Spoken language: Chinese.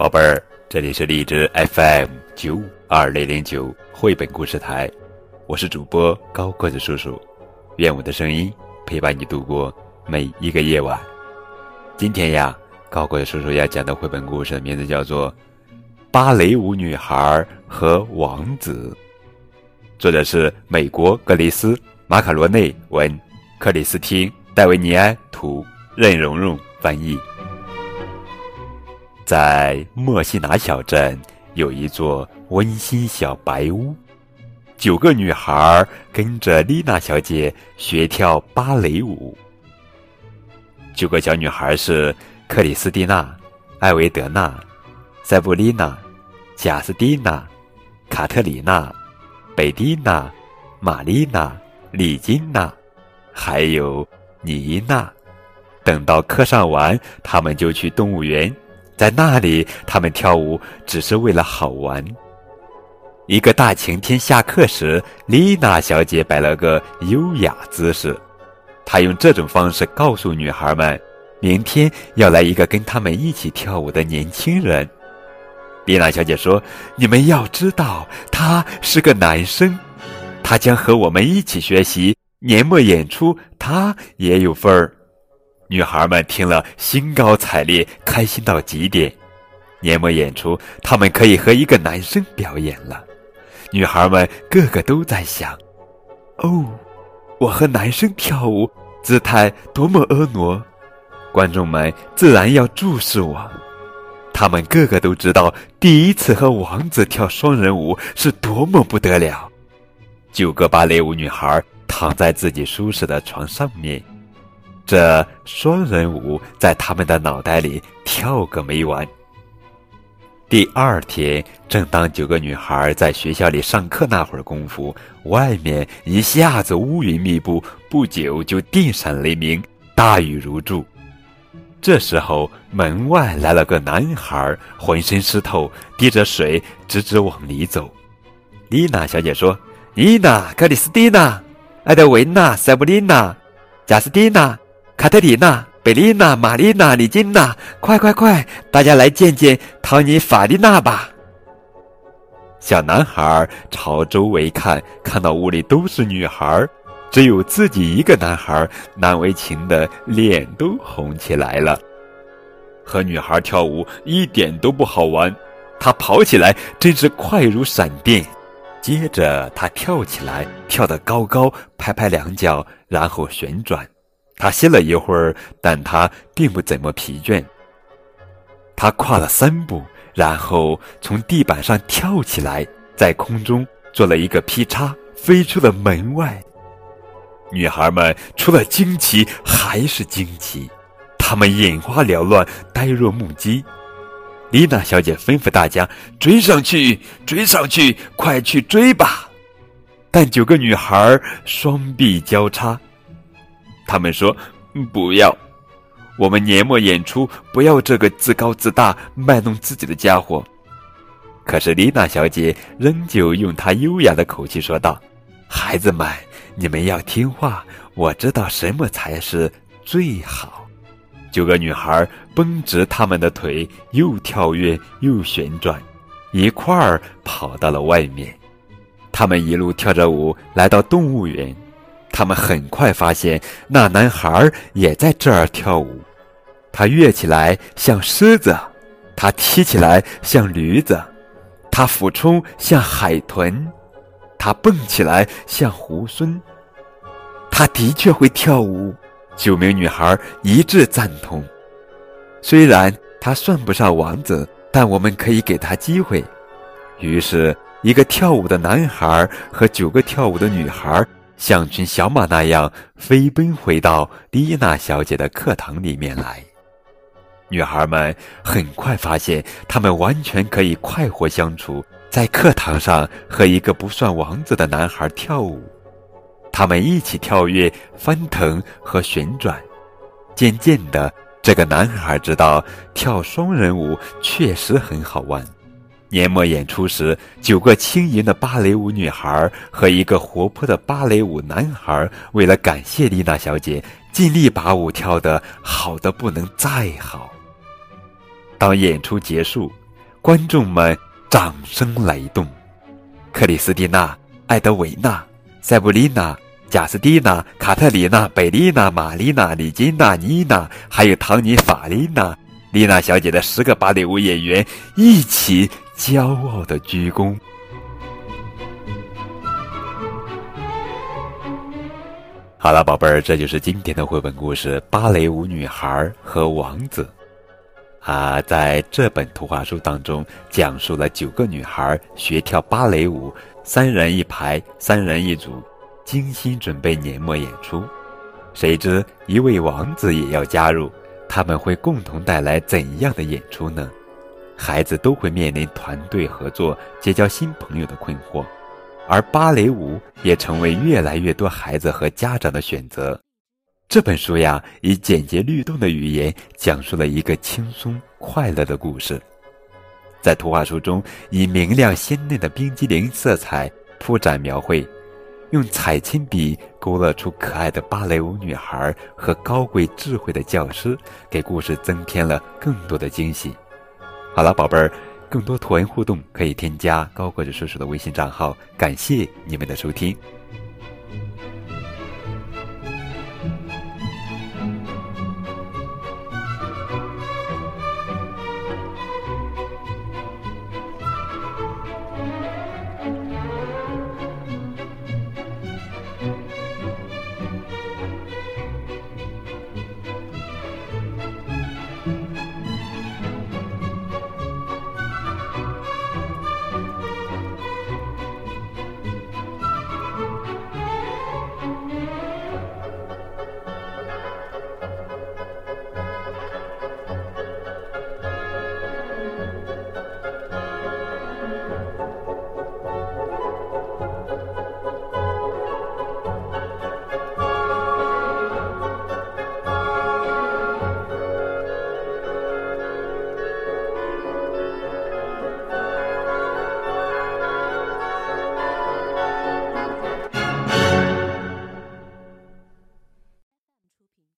宝贝儿，这里是荔枝 FM 九二零零九绘本故事台，我是主播高个子叔叔，愿我的声音陪伴你度过每一个夜晚。今天呀，高个子叔叔要讲的绘本故事名字叫做《芭蕾舞女孩和王子》，作者是美国格雷斯·马卡罗内文，克里斯汀·戴维尼埃图，任蓉蓉翻译。在莫西拿小镇有一座温馨小白屋，九个女孩跟着丽娜小姐学跳芭蕾舞。九个小女孩是克里斯蒂娜、艾维德娜、塞布丽娜、贾斯蒂娜、卡特里娜、贝蒂娜、玛丽娜、李金娜，还有妮娜。等到课上完，他们就去动物园。在那里，他们跳舞只是为了好玩。一个大晴天下课时，丽娜小姐摆了个优雅姿势，她用这种方式告诉女孩们，明天要来一个跟他们一起跳舞的年轻人。丽娜小姐说：“你们要知道，他是个男生，他将和我们一起学习年末演出，他也有份儿。”女孩们听了，兴高采烈，开心到极点。年末演出，她们可以和一个男生表演了。女孩们个个都在想：“哦，我和男生跳舞，姿态多么婀娜！”观众们自然要注视我。他们个个都知道，第一次和王子跳双人舞是多么不得了。九个芭蕾舞女孩躺在自己舒适的床上面。这双人舞在他们的脑袋里跳个没完。第二天，正当九个女孩在学校里上课那会儿功夫，外面一下子乌云密布，不久就电闪雷鸣，大雨如注。这时候，门外来了个男孩，浑身湿透，滴着水，直直往里走。丽娜小姐说：“丽娜、克里斯蒂娜、艾德维娜、塞布丽娜、贾斯蒂娜。”卡特里娜、贝丽娜、玛丽娜、李金娜，快快快，大家来见见唐尼法丽娜吧！小男孩朝周围看，看到屋里都是女孩，只有自己一个男孩，难为情的脸都红起来了。和女孩跳舞一点都不好玩，他跑起来真是快如闪电。接着他跳起来，跳得高高，拍拍两脚，然后旋转。他歇了一会儿，但他并不怎么疲倦。他跨了三步，然后从地板上跳起来，在空中做了一个劈叉，飞出了门外。女孩们除了惊奇还是惊奇，她们眼花缭乱，呆若木鸡。丽娜小姐吩咐大家追上去，追上去，快去追吧！但九个女孩双臂交叉。他们说：“不要，我们年末演出不要这个自高自大、卖弄自己的家伙。”可是丽娜小姐仍旧用她优雅的口气说道：“孩子们，你们要听话，我知道什么才是最好。”九个女孩绷直她们的腿，又跳跃又旋转，一块儿跑到了外面。他们一路跳着舞来到动物园。他们很快发现，那男孩也在这儿跳舞。他跃起来像狮子，他踢起来像驴子，他俯冲像海豚，他蹦起来像猢狲。他的确会跳舞，九名女孩一致赞同。虽然他算不上王子，但我们可以给他机会。于是，一个跳舞的男孩和九个跳舞的女孩。像群小马那样飞奔回到丽娜小姐的课堂里面来。女孩们很快发现，她们完全可以快活相处，在课堂上和一个不算王子的男孩跳舞。他们一起跳跃、翻腾和旋转。渐渐的，这个男孩知道跳双人舞确实很好玩。年末演出时，九个轻盈的芭蕾舞女孩和一个活泼的芭蕾舞男孩，为了感谢丽娜小姐，尽力把舞跳得好的不能再好。当演出结束，观众们掌声雷动。克里斯蒂娜、艾德维娜、塞布丽娜、贾斯蒂娜、卡特里娜、贝丽娜、玛丽娜、李金娜、妮娜，还有唐尼、法丽娜、丽娜小姐的十个芭蕾舞演员一起骄傲的鞠躬。好了，宝贝儿，这就是今天的绘本故事《芭蕾舞女孩和王子》。啊，在这本图画书当中，讲述了九个女孩学跳芭蕾舞，三人一排，三人一组，精心准备年末演出。谁知一位王子也要加入，他们会共同带来怎样的演出呢？孩子都会面临团队合作、结交新朋友的困惑。而芭蕾舞也成为越来越多孩子和家长的选择。这本书呀，以简洁律动的语言讲述了一个轻松快乐的故事。在图画书中，以明亮鲜嫩的冰激凌色彩铺展描绘，用彩铅笔勾勒出可爱的芭蕾舞女孩和高贵智慧的教师，给故事增添了更多的惊喜。好了，宝贝儿。更多图文互动可以添加高个子叔叔的微信账号。感谢你们的收听。